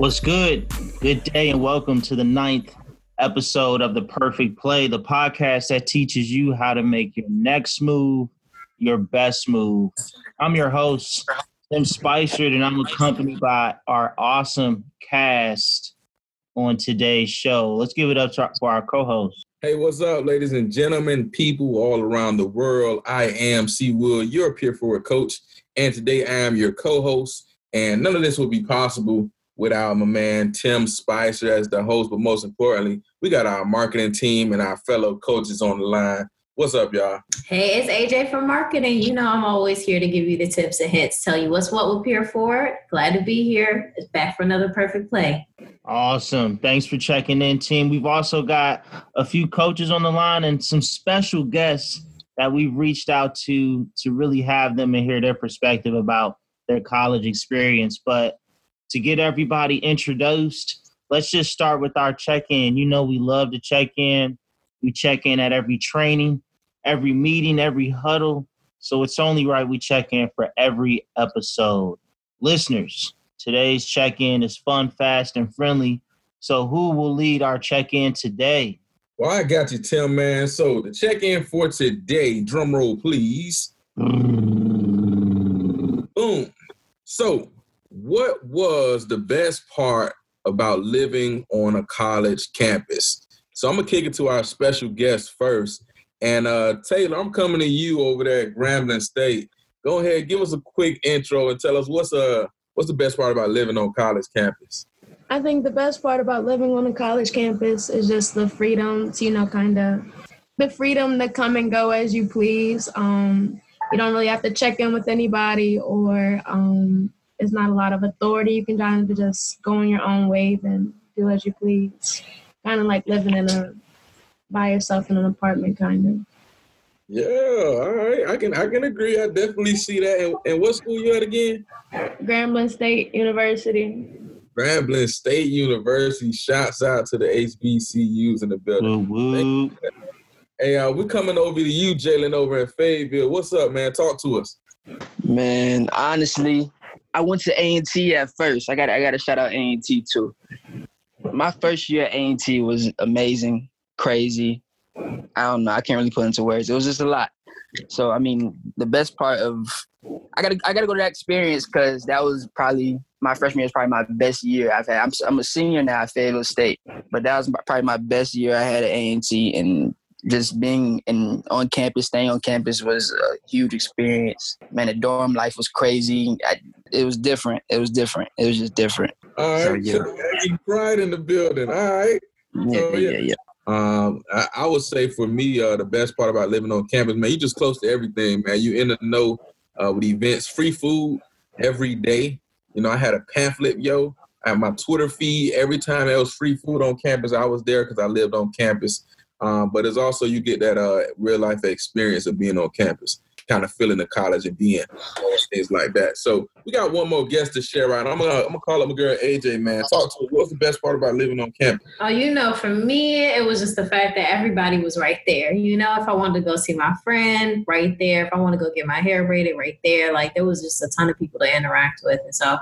What's good? Good day and welcome to the ninth episode of The Perfect Play, the podcast that teaches you how to make your next move your best move. I'm your host, Tim Spicer, and I'm accompanied by our awesome cast on today's show. Let's give it up to for our co-host. Hey, what's up, ladies and gentlemen, people all around the world? I am C. Wood, your PeerForward coach, and today I am your co-host. And none of this would be possible without my man Tim Spicer as the host. But most importantly, we got our marketing team and our fellow coaches on the line. What's up, y'all? Hey, it's AJ from marketing. You know, I'm always here to give you the tips and hints, tell you what's what with PeerForward. Glad to be here. It's back for another perfect play. Awesome. Thanks for checking in, team. We've also got a few coaches on the line and some special guests that we've reached out to to really have them and hear their perspective about their college experience. But to get everybody introduced, let's just start with our check in. You know, we love to check in. We check in at every training, every meeting, every huddle. So it's only right we check in for every episode. Listeners, today's check in is fun, fast, and friendly. So who will lead our check in today? Well, I got you, Tim, man. So the check in for today, drum roll, please. Mm. Boom. So, what was the best part about living on a college campus? So I'm gonna kick it to our special guest first. And uh, Tae'lor, I'm coming to you over there at Grambling State. Go ahead, give us a quick intro and tell us what's uh what's the best part about living on college campus. I think the best part about living on a college campus is just the freedom to, you know, kind of the freedom to come and go as you please. Um, you don't really have to check in with anybody or um, it's not a lot of authority. You can kind of just go on your own wave and do as you please kind of like living in a by yourself in an apartment, kind of. Yeah, all right. I can I can agree. I definitely see that. And, and what school you at again? Grambling State University. Grambling State University. Shouts out to the HBCUs in the building. Woo, woo. Hey, uh, we're coming over to you, Jalen, over in Fayetteville. What's up, man? Talk to us. Man, honestly, I went to A and T at first. I got I got to shout out A and T too my first year at A&T was amazing, crazy. I don't know. I can't really put into words. It was just a lot. So I mean, the best part of I gotta I gotta go to that experience because that was probably my freshman year was probably my best year I've had. I'm I'm a senior now at Fayetteville State, but that was probably my best year I had at A&T, and just being in on campus, staying on campus was a huge experience. Man, the dorm life was crazy. I, it was different. It was different. It was just different. All right, so, yeah. pride in the building. All right. Yeah, so, yeah, yeah. yeah. Um, I, I, would say for me, uh, the best part about living on campus, man, you just close to everything, man. You in the know uh, with events, free food every day. You know, I had a pamphlet, yo. I had my Twitter feed every time there was free food on campus. I was there because I lived on campus. Um, but it's also you get that uh, real life experience of being on campus kind of feeling the college and being things like that. So we got one more guest to share out. I'm gonna I'm gonna call up my girl AJ. Man, talk to her. What's the best part about living on campus? Oh, you know, for me, it was just the fact that everybody was right there. You know, if I wanted to go see my friend, right there. If I want to go get my hair braided, right there. Like there was just a ton of people to interact with, and so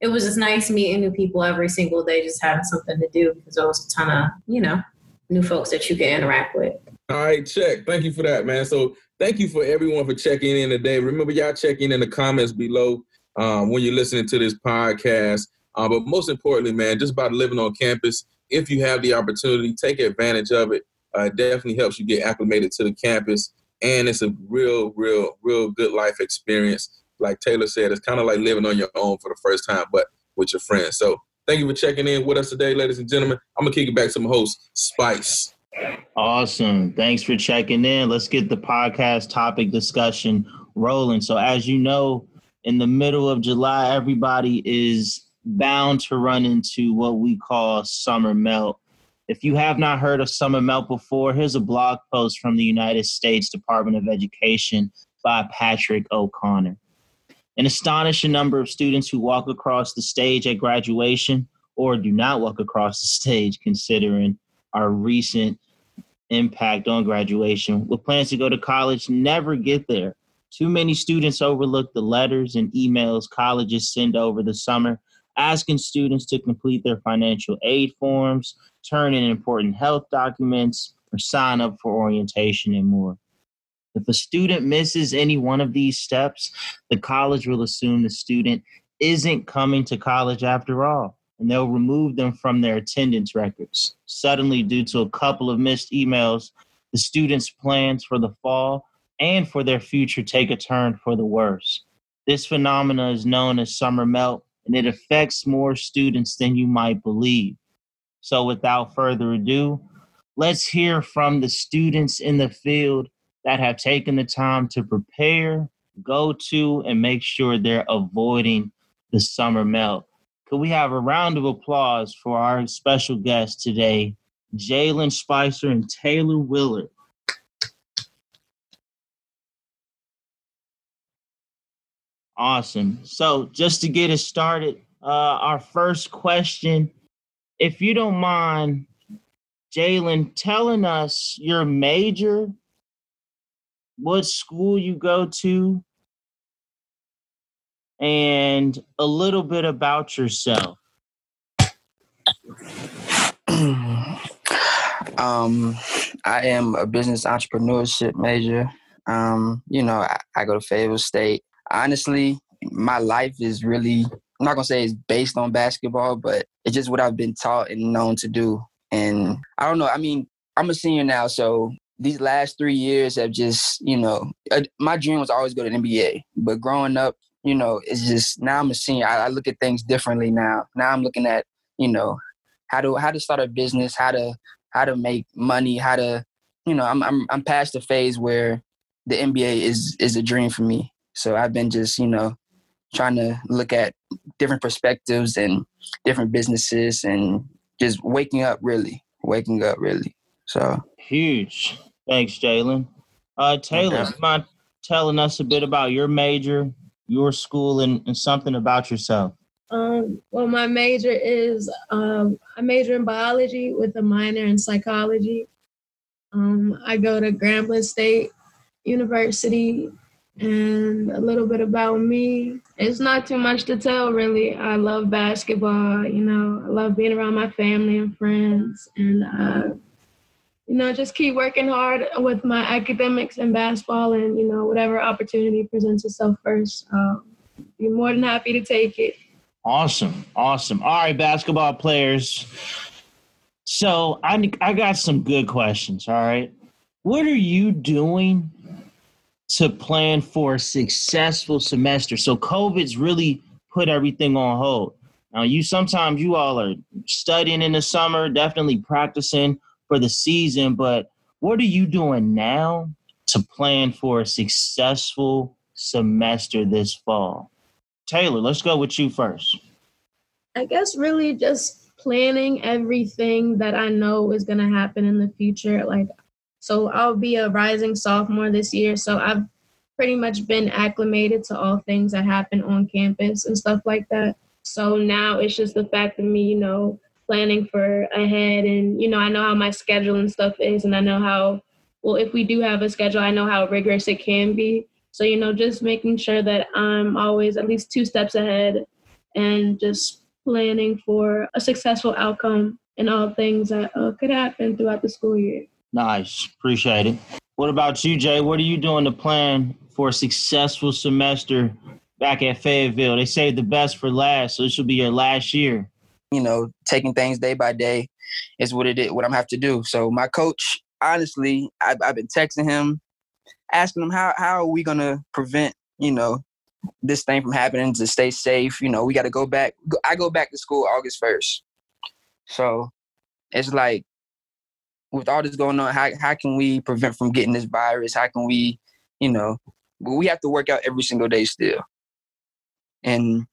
it was just nice meeting new people every single day, just having something to do because there was a ton of you know new folks that you can interact with. All right, check. Thank you for that, man. So thank you for everyone for checking in today. Remember, y'all checking in the comments below um, when you're listening to this podcast. Uh, but most importantly, man, just about living on campus. If you have the opportunity, take advantage of it. Uh, it definitely helps you get acclimated to the campus, and it's a real, real, real good life experience. Like Tae'lor said, it's kind of like living on your own for the first time, but with your friends. So thank you for checking in with us today, ladies and gentlemen. I'm gonna kick it back to my host, Spice. Awesome. Thanks for checking in. Let's get the podcast topic discussion rolling. So, as you know, in the middle of July, everybody is bound to run into what we call summer melt. If you have not heard of summer melt before, here's a blog post from the United States Department of Education by Patrick O'Connor. An astonishing number of students who walk across the stage at graduation or do not walk across the stage, considering our recent impact on graduation with plans to go to college never get there. Too many students overlook the letters and emails colleges send over the summer asking students to complete their financial aid forms, turn in important health documents, or sign up for orientation and more. If a student misses any one of these steps, the college will assume the student isn't coming to college after all, and they'll remove them from their attendance records. Suddenly, due to a couple of missed emails, the students' plans for the fall and for their future take a turn for the worse. This phenomena is known as summer melt, and it affects more students than you might believe. So, without further ado, let's hear from the students in the field that have taken the time to prepare, go to, and make sure they're avoiding the summer melt. Could we have a round of applause for our special guests today, Jalen Spicer and Tae'lor Williams? Awesome. So, just to get us started, uh, our first question, if you don't mind, Jalen, telling us your major what school you go to, and a little bit about yourself. um, I am a business entrepreneurship major. Um, you know, I, I go to Fayetteville State. Honestly, my life is really I'm not gonna say it's based on basketball, but it's just what I've been taught and known to do. And I don't know. I mean, I'm a senior now, so these last three years have just, you know, uh, my dream was always go to NBA. But growing up, you know, it's just now I'm a senior. I, I look at things differently now. Now I'm looking at, you know, how to how to start a business, how to how to make money, how to, you know, I'm I'm I'm past the phase where the NBA is is a dream for me. So I've been just, you know, trying to look at different perspectives and different businesses and just waking up really, waking up really. So huge. Thanks, Jalen. Uh, Tae'lor, okay. mind telling us a bit about your major, your school, and, and something about yourself? Um, well, my major is um, I major in biology with a minor in psychology. Um, I go to Grambling State University, and a little bit about me. It's not too much to tell, really. I love basketball. You know, I love being around my family and friends, and uh, you know, just keep working hard with my academics and basketball and, you know, whatever opportunity presents itself first. Um, be more than happy to take it. Awesome. Awesome. All right, basketball players. So I, I got some good questions. All right. What are you doing to plan for a successful semester? So COVID's really put everything on hold. Now you sometimes you all are studying in the summer, definitely practicing for the season, but what are you doing now to plan for a successful semester this fall? Tae'lor, let's go with you first. I guess really just planning everything that I know is going to happen in the future. Like, so I'll be a rising sophomore this year. So I've pretty much been acclimated to all things that happen on campus and stuff like that. So now it's just the fact of me, you know, planning for ahead and you know i know how my schedule and stuff is and i know how well if we do have a schedule i know how rigorous it can be. So you know just making sure that i'm always at least two steps ahead and just planning for a successful outcome and all things that uh, could happen throughout the school year. Nice. Appreciate it. What about you jay? What are you doing to plan for a successful semester back at fayetteville? They say the best for last so this will be your last year you know, taking things day by day is what it is, what I'm have to do. So my coach, honestly, I've, I've been texting him, asking him how how are we gonna prevent, you know, this thing from happening to stay safe. You know, we got to go back. I go back to school August first, so it's like with all this going on, how how can we prevent from getting this virus? How can we, you know, we have to work out every single day still. And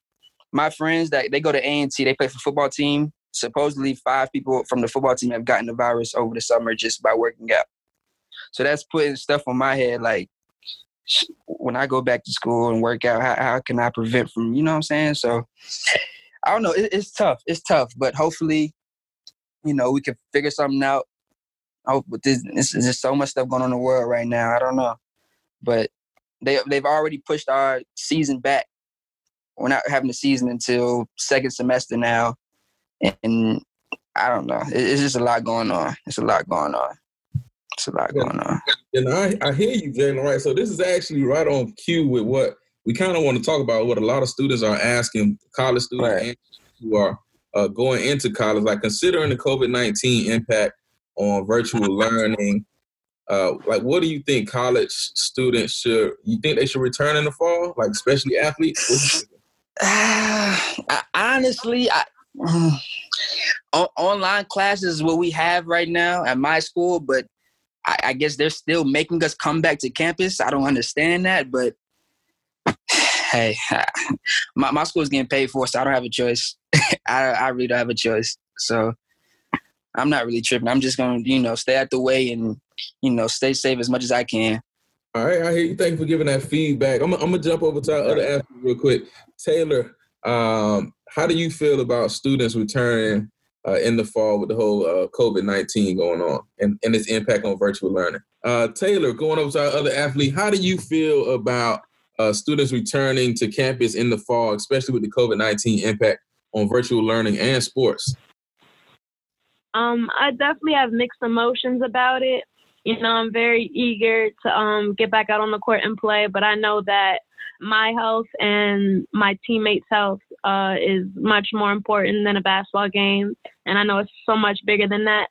my friends that they go to A and T, they play for football team. Supposedly, five people from the football team have gotten the virus over the summer just by working out. So that's putting stuff on my head. Like when I go back to school and work out, how, how can I prevent from? You know what I'm saying? So I don't know. It, it's tough. It's tough, but hopefully, you know, we can figure something out. Oh, but this, this there's so much stuff going on in the world right now. I don't know, but they they've already pushed our season back we're not having a season until second semester now, and I don't know. It's just a lot going on. It's a lot going on. It's a lot going on. And I, I hear you, Jalen. Right. So this is actually right on cue with what we kind of want to talk about. What a lot of students are asking, college students right. who are uh, going into college, like considering the COVID nineteen impact on virtual learning. Uh, like, what do you think college students should? You think they should return in the fall, like especially athletes? Uh, I, honestly, I, online classes is what we have right now at my school, but I, I guess they're still making us come back to campus. I don't understand that, but hey, my, my school is getting paid for, so I don't have a choice. I, I really don't have a choice. So I'm not really tripping. I'm just gonna, you know, stay out the way and, you know, stay safe as much as I can. All right, I hear you. Thank you for giving that feedback. I'm, I'm gonna jump over to our other athlete real quick. Tae'lor, um, how do you feel about students returning uh, in the fall with the whole uh, COVID 19 going on and, and its impact on virtual learning? Uh, Tae'lor, going over to our other athlete, how do you feel about uh, students returning to campus in the fall, especially with the COVID 19 impact on virtual learning and sports? Um, I definitely have mixed emotions about it. You know, I'm very eager to um, get back out on the court and play, but I know that my health and my teammates' health uh, is much more important than a basketball game. And I know it's so much bigger than that.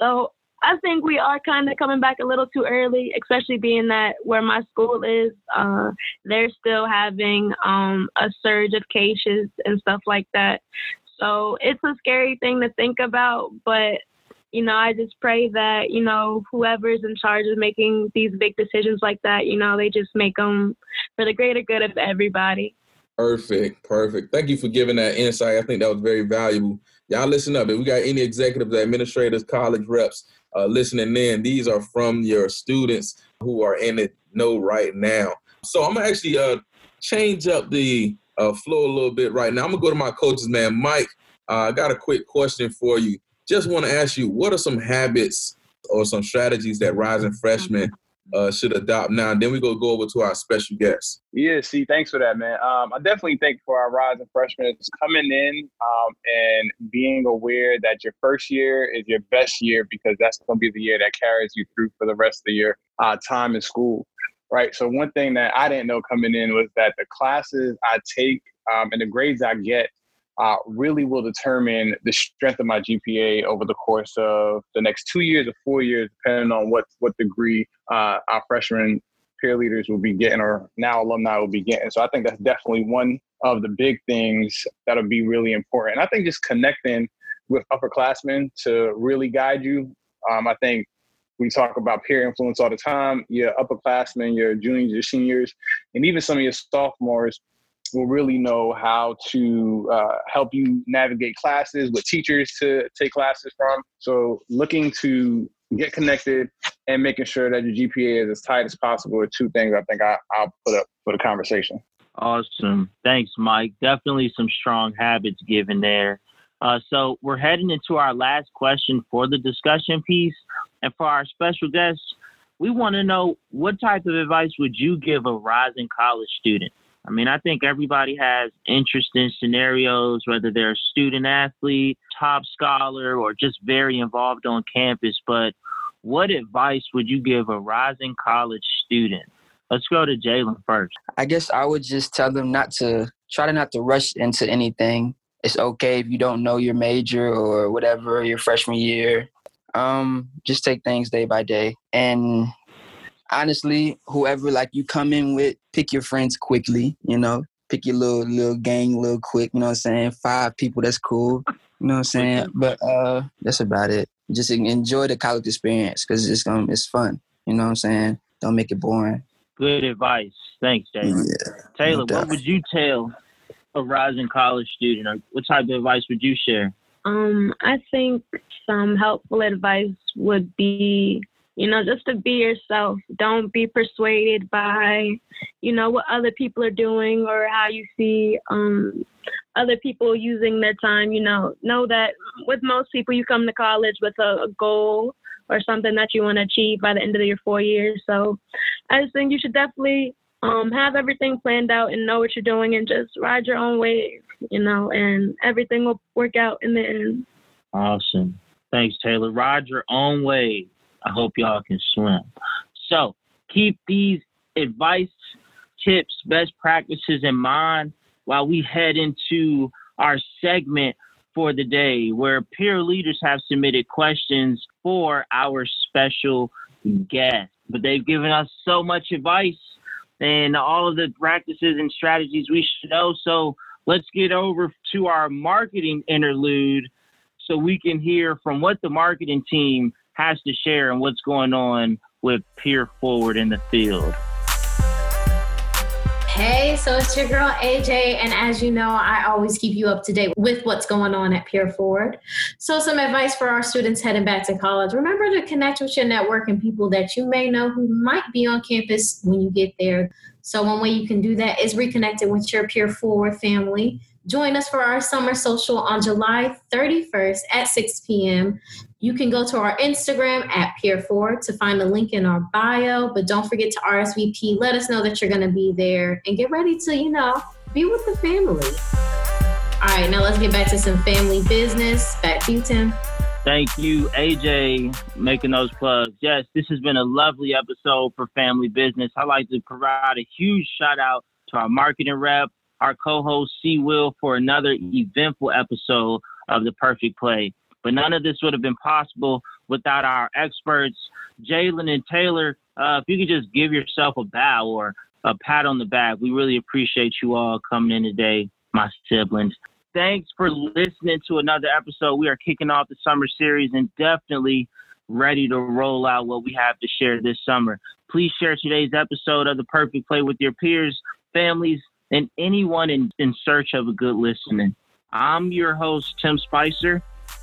So I think we are kind of coming back a little too early, especially being that where my school is, uh, they're still having um, a surge of cases and stuff like that. So it's a scary thing to think about, but you know, I just pray that, you know, whoever's in charge of making these big decisions like that, you know, they just make them for the greater good of everybody. Perfect, perfect. Thank you for giving that insight. I think that was very valuable. Y'all listen up. If we got any executives, administrators, college reps uh, listening in, these are from your students who are in it know right now. So I'm gonna actually uh, change up the uh, flow a little bit right now. I'm gonna go to my coaches, man. Mike, uh, I got a quick question for you just want to ask you, what are some habits or some strategies that rising freshmen uh, should adopt now? And then we go go over to our special guest. Yeah, see, thanks for that, man. Um, I definitely think for our rising freshmen, it's coming in um, and being aware that your first year is your best year because that's going to be the year that carries you through for the rest of your uh, time in school. Right. So one thing that I didn't know coming in was that the classes I take um, and the grades I get uh, really will determine the strength of my GPA over the course of the next two years or four years, depending on what what degree uh, our freshman peer leaders will be getting or now alumni will be getting. So I think that's definitely one of the big things that'll be really important. And I think just connecting with upperclassmen to really guide you. Um, I think we talk about peer influence all the time. Your upperclassmen, your juniors, your seniors, and even some of your sophomores will really know how to uh, help you navigate classes, what teachers to take classes from. So looking to get connected and making sure that your GPA is as tight as possible are two things I think I, I'll put up for the conversation. Awesome. Thanks, Mike. Definitely some strong habits given there. Uh, so we're heading into our last question for the discussion piece. And for our special guest, we want to know what type of advice would you give a rising college student? I mean, I think everybody has interesting scenarios, whether they're a student athlete, top scholar, or just very involved on campus. But what advice would you give a rising college student? Let's go to Jalen first. I guess I would just tell them not to try to not to rush into anything. It's okay if you don't know your major or whatever your freshman year. Um, just take things day by day and honestly, whoever like you come in with, pick your friends quickly, you know, pick your little little gang little quick, you know what I'm saying? Five people, that's cool. You know what I'm saying? But uh that's about it. Just enjoy the college experience because it's um it's fun. You know what I'm saying? Don't make it boring. Good advice. Thanks, Tae'lor. Yeah, Tae'lor, no what would you tell a rising college student or what type of advice would you share? Um, I think some helpful advice would be you know, just to be yourself. Don't be persuaded by, you know, what other people are doing or how you see um, other people using their time. You know, know that with most people, you come to college with a, a goal or something that you want to achieve by the end of your four years. So I just think you should definitely um, have everything planned out and know what you're doing and just ride your own wave, you know, and everything will work out in the end. Awesome. Thanks, Tae'lor. Ride your own wave. I hope y'all can swim. So keep these advice, tips, best practices in mind while we head into our segment for the day where peer leaders have submitted questions for our special guest. But they've given us so much advice and all of the practices and strategies we should know. So let's get over to our marketing interlude so we can hear from what the marketing team has to share and what's going on with Peer Forward in the field. Hey, so it's your girl AJ, and as you know, I always keep you up to date with what's going on at PeerForward. So, some advice for our students heading back to college remember to connect with your network and people that you may know who might be on campus when you get there. So, one way you can do that is reconnecting with your PeerForward family. Join us for our summer social on July 31st at 6 p.m. You can go to our Instagram at PeerForward to find the link in our bio, but don't forget to RSVP. Let us know that you're going to be there and get ready to, you know, be with the family. All right, now let's get back to some family business. Back to you, Tim. Thank you, AJ, making those plugs. Yes, this has been a lovely episode for family business. I'd like to provide a huge shout out to our marketing rep, our co host, C Will, for another eventful episode of The Perfect Play. But none of this would have been possible without our experts, Jalen and Tae'lor. Uh, if you could just give yourself a bow or a pat on the back, we really appreciate you all coming in today, my siblings. Thanks for listening to another episode. We are kicking off the summer series and definitely ready to roll out what we have to share this summer. Please share today's episode of The Perfect Play with your peers, families, and anyone in, in search of a good listening. I'm your host, Tim Spicer